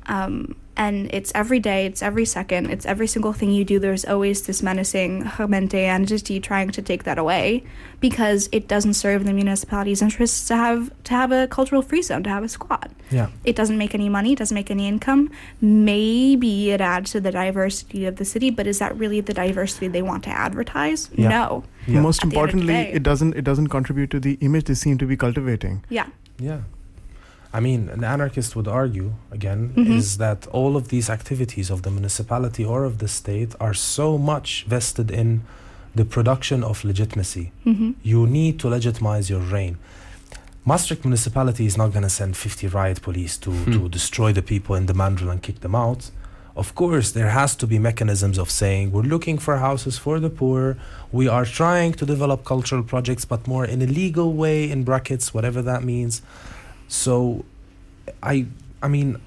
Um, and it's every day, it's every second, it's every single thing you do. There's always this menacing Gemeente entity trying to take that away because it doesn't serve the municipality's interests to have to have a cultural free zone, to have a squad. yeah It doesn't make any money, it doesn't make any income. Maybe it adds to the diversity of the city, but is that really the diversity they want to advertise? Yeah. No. Yeah. Most At the end of the importantly, day. it doesn't it doesn't contribute to the image they seem to be cultivating. Yeah. Yeah. I mean, an anarchist would argue, again, Mhm. is that all of these activities of the municipality or of the state are so much vested in the production of legitimacy. Mhm. You need to legitimize your reign. Maastricht municipality is not going to send 50 riot police to, to destroy the people in the Mandrill and kick them out. Of course, there has to be mechanisms of saying we're looking for houses for the poor. We are trying to develop cultural projects, but more in a legal way, in brackets, whatever that means. So, I, I mean,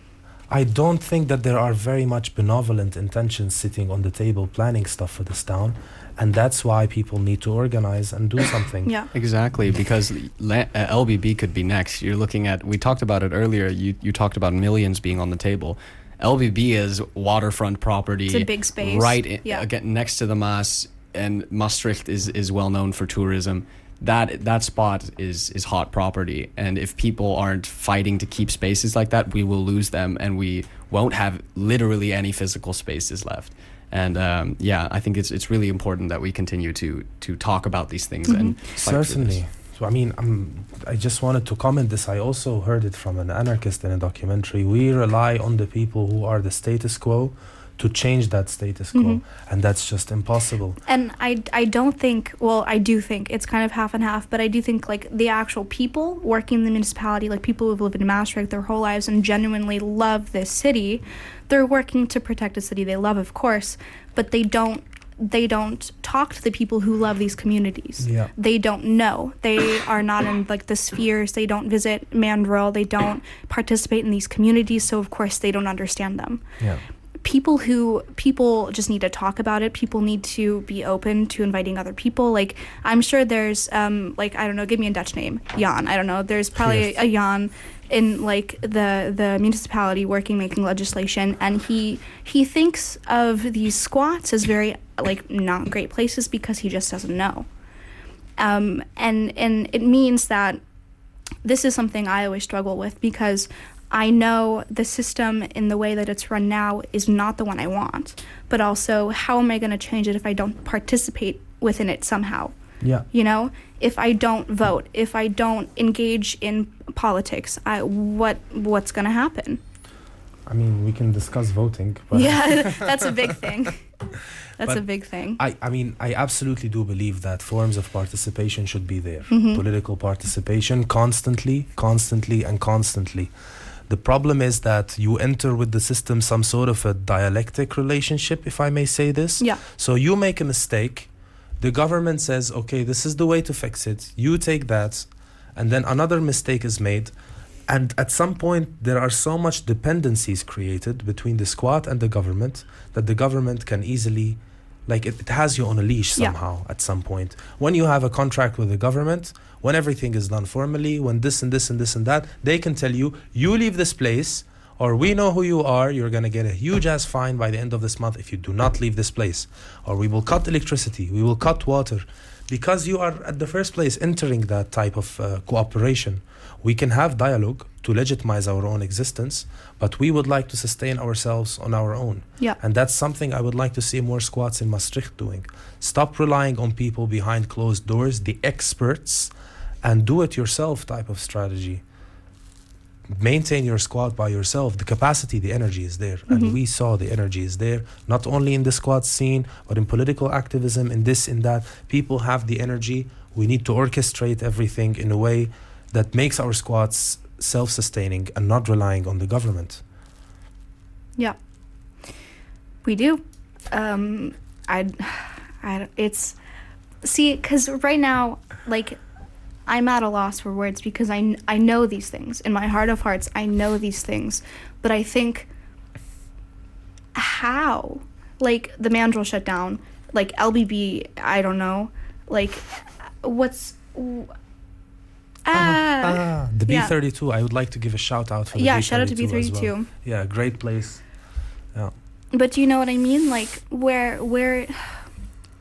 I don't think that there are very much benevolent intentions sitting on the table planning stuff for this town, and that's why people need to organize and do something. Yeah. Exactly, because uh, LBB could be next. You're looking at. We talked about it earlier. You you talked about millions being on the table. LBB is waterfront property. It's a big space. right in, Yeah. again next to the Maas, and Maastricht is is well known for tourism. That that spot is is hot property, and if people aren't fighting to keep spaces like that, we will lose them, and we won't have literally any physical spaces left. And um, yeah, I think it's it's really important that we continue to to talk about these things and fight for. Certainly. So I mean, um, I just wanted to comment this. I also heard it from an anarchist in a documentary. We rely on the people who are the status quo to change that status quo, Mhm. and that's just impossible. And I, I don't think, well, I do think it's kind of half and half, but I do think like the actual people working in the municipality, like people who've lived in Maastricht their whole lives and genuinely love this city, they're working to protect a city they love, of course, but they don't. They don't talk to the people who love these communities. Yeah. They don't know. They are not in like the spheres. They don't visit Mandrill. They don't participate in these communities. So of course they don't understand them Yeah. People who people just need to talk about it. People need to be open to inviting other people. Like i'm sure there's um like i don't know give me a dutch name. Jan i don't know. There's probably Yes. a jan in like the the municipality working making legislation. And he he thinks of these squats as very like not great places because he just doesn't know. Um and and it means that this is something I always struggle with because I know the system in the way that it's run now is not the one I want. But also, how am I going to change it if I don't participate within it somehow? Yeah. You know, if I don't vote, if I don't engage in politics, I, what what's going to happen? I mean, we can discuss voting. But Yeah, that's a big thing. That's But a big thing. I, I mean, I absolutely do believe that forms of participation should be there. Mhm. Political participation constantly, constantly, and constantly. The problem is that you enter with the system some sort of a dialectic relationship, if I may say this. Yeah. So you make a mistake, the government says, okay, this is the way to fix it. You take that, and then another mistake is made. And at some point, there are so much dependencies created between the squad and the government that the government can easily, like, it, it has you on a leash Yeah. somehow at some point. When you have a contract with the government, when everything is done formally, when this and this and this and that, they can tell you, you leave this place, or we know who you are, you're going to get a huge ass fine by the end of this month if you do not leave this place. Or we will cut electricity, we will cut water. Because you are at the first place entering that type of uh, cooperation, we can have dialogue to legitimize our own existence, but we would like to sustain ourselves on our own. Yeah. And that's something I would like to see more squats in Maastricht doing. Stop relying on people behind closed doors, the experts, and do it yourself type of strategy. Maintain your squad by yourself. The capacity, the energy is there. Mhm. And we saw the energy is there, not only in the squad scene, but in political activism, in this, in that. People have the energy. We need to orchestrate everything in a way that makes our squads self sustaining and not relying on the government. Yeah, we do. Um, I, I, it's see, because right now, like, I'm at a loss for words because I, I know these things in my heart of hearts. I know these things, but I think how, like, the Mandrill shutdown, like LBB, I don't know, like, what's. w- Ah, Ah, the. B32. I would like to give a shout out for the Yeah, B32 shout out to B32. well. Yeah, great place. Yeah. But do you know what I mean? Like where where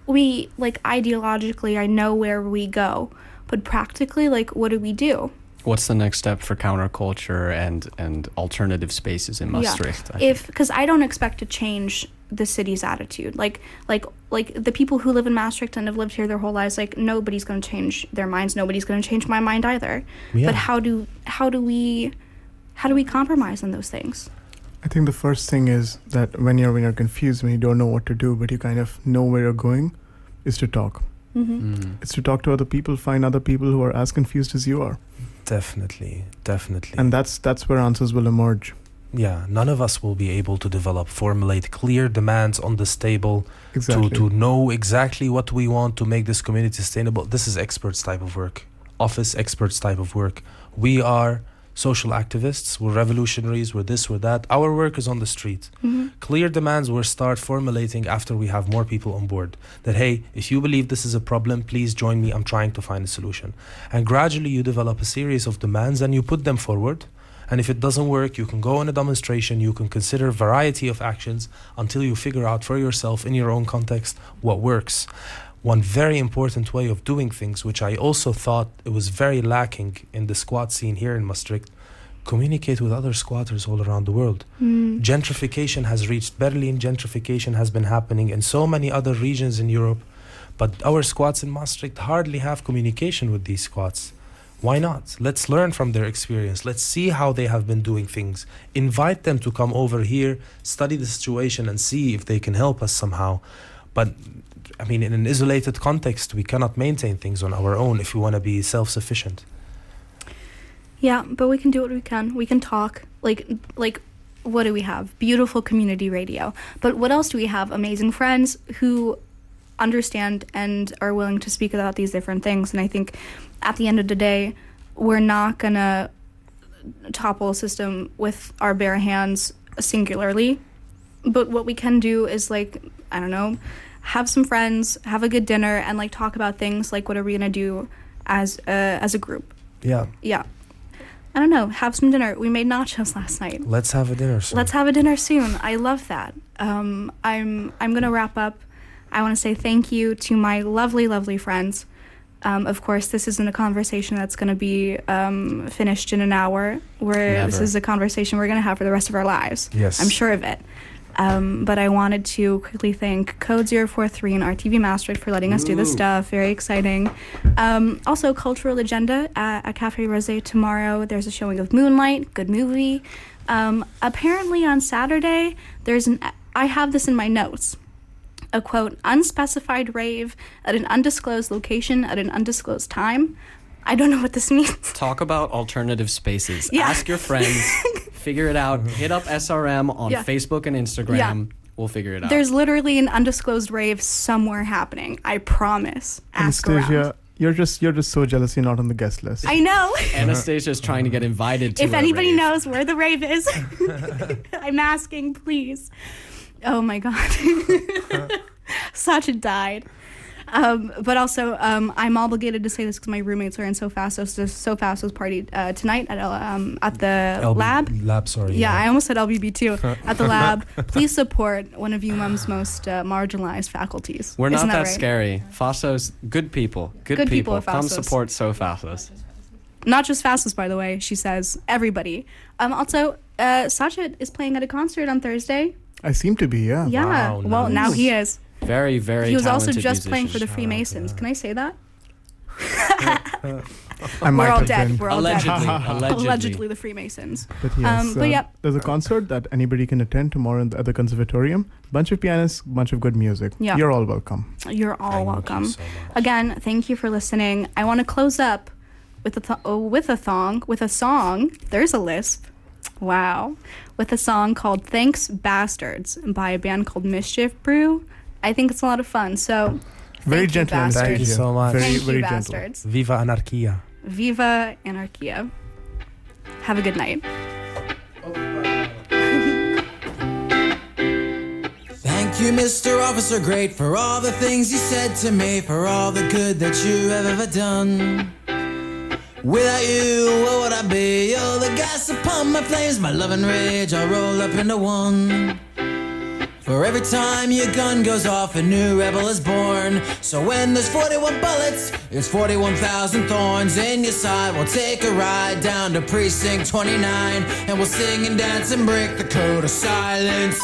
we like ideologically I know where we go, but practically like what do we do? What's the next step for counterculture and and alternative spaces in Maastricht? Yeah. If cuz I don't expect to change the city's attitude. Like like like the people who live in Maastricht and have lived here their whole lives like nobody's going to change their minds. Nobody's going to change my mind either. Yeah. But how do how do we how do we compromise on those things? I think the first thing is that when you're when you're confused, when you don't know what to do, but you kind of know where you're going, is to talk. Mhm. It's to talk to other people, find other people who are as confused as you are, Definitely, definitely. and that's that's where answers will emerge. yeah, none of us will be able to develop, formulate clear demands on this table Exactly. to, to know exactly what we want to make this community sustainable. This is experts type of work, office experts type of work. We are social activists, we're revolutionaries, we're this, we're that. Our work is on the street. Mhm. Clear demands will start formulating after we have more people on board. That, hey, if you believe this is a problem, please join me. I'm trying to find a solution. And gradually you develop a series of demands and you put them forward. And if it doesn't work, you can go on a demonstration, you can consider a variety of actions until you figure out for yourself in your own context what works. One very important way of doing things, which I also thought it was very lacking in the squad scene here in Maastricht, communicate with other squatters all around the world. Mm. Gentrification has reached Berlin, gentrification has been happening in so many other regions in Europe, but our squats in Maastricht hardly have communication with these squats. Why not? Let's learn from their experience. Let's see how they have been doing things. Invite them to come over here, study the situation, and see if they can help us somehow. But I mean, in an isolated context, we cannot maintain things on our own if we want to be self sufficient. Yeah, but we can do what we can. We can talk. Like like what do we have? Beautiful community radio. But what else do we have? Amazing friends who understand and are willing to speak about these different things. And I think at the end of the day, we're not going to topple a system with our bare hands singularly. But what we can do is like, I don't know, have some friends, have a good dinner and like talk about things like what are we going to do as a, as a group. Yeah. Yeah. I don't know, have some dinner. We made nachos last night. Let's have a dinner soon. Let's have a dinner soon. I love that. Um, I'm I'm gonna wrap up. I want to say thank you to my lovely, lovely friends. Um, of course, this isn't a conversation that's going to be um, finished in an hour. Where this is a conversation we're going to have for the rest of our lives. Yes. I'm sure of it. Um, but I wanted to quickly thank Code 043 and RTV Maastricht for letting us do this stuff. Very exciting. Um, also, Cultural Agenda at, at Cafe Rosé tomorrow. There's a showing of Moonlight, good movie. Um, apparently, on Saturday, there's an. I have this in my notes. A quote, unspecified rave at an undisclosed location at an undisclosed time. I don't know what this means. Talk about alternative spaces. Yeah. Ask your friends. figure it out. Mm-hmm. Hit up SRM on Yeah. Facebook and Instagram. Yeah. We'll figure it out. There's literally an undisclosed rave somewhere happening. I promise. Ask around. Anastasia, you're just you're just so jealous you're not on the guest list. I know. Anastasia's trying to get invited to if anybody rave. knows where the rave is, I'm asking, please. Oh my god. Sacha died. Um, but also, um, I'm obligated to say this because my roommates are in SoFasos, SoFasos party uh, tonight at, um, at the LB lab. Lab, sorry. Yeah, I almost said LBB too. at the lab. Please support one of UMUM's most uh, marginalized faculties. We're not Isn't that, right? scary. Fasos, good people. Good, Good people people. Come support So Fasos. Not just Fasos, by the way. She says everybody. Um, also, uh, Sacha is playing at a concert on Thursday. I seem to be, yeah. Yeah. Wow, well, now he is. Very, very he was also talented just playing for the. Freemasons. Can I say that? I might We're all dead. been. We're all Allegedly, dead. allegedly. Allegedly the Freemasons. But yes, Um, but uh, yeah. there's a concert that anybody can attend tomorrow in the, at the conservatorium. Bunch of pianists, bunch of good music. Yeah. You're all welcome. You're all Thank you welcome. so. Again, thank you for listening. I want to close up with a th- oh, with a thong with a song. There's a lisp. Wow, with a song called "Thanks Bastards" by a band called Mischief Brew. I think it's a lot of fun. So, Very you, gentle. bastards. Thank you so much. Very, thank very you, gentle. bastards. Viva Anarchia. Viva Anarchia. Have a good night. Thank you, Mr. Officer Great, for all the things you said to me, for all the good that you have ever done. Without you, what would I be? Oh, the gas upon my flames, my love and rage, all roll up into one. For every time your gun goes off, a new rebel is born. So when there's 41 bullets, it's 41,000 thorns in your side. We'll take a ride down to precinct 29, and we'll sing and dance and break the code of silence.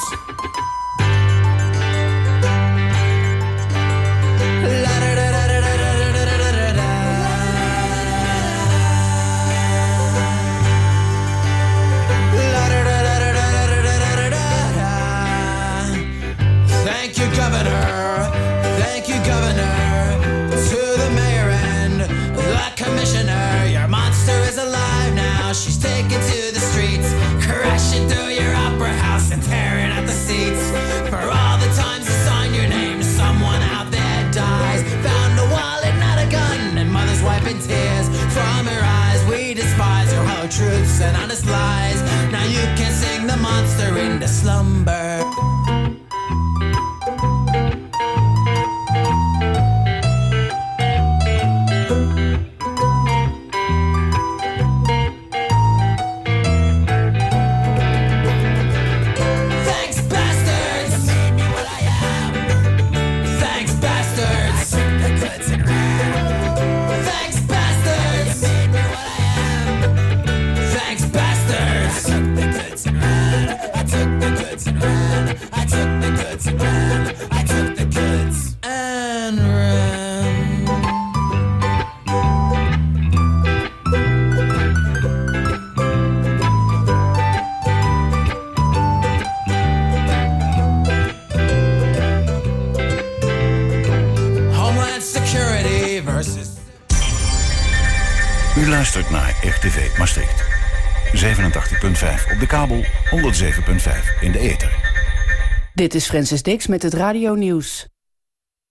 Dit is Francis Dix met het radio nieuws.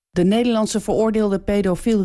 De Nederlandse veroordeelde pedofiel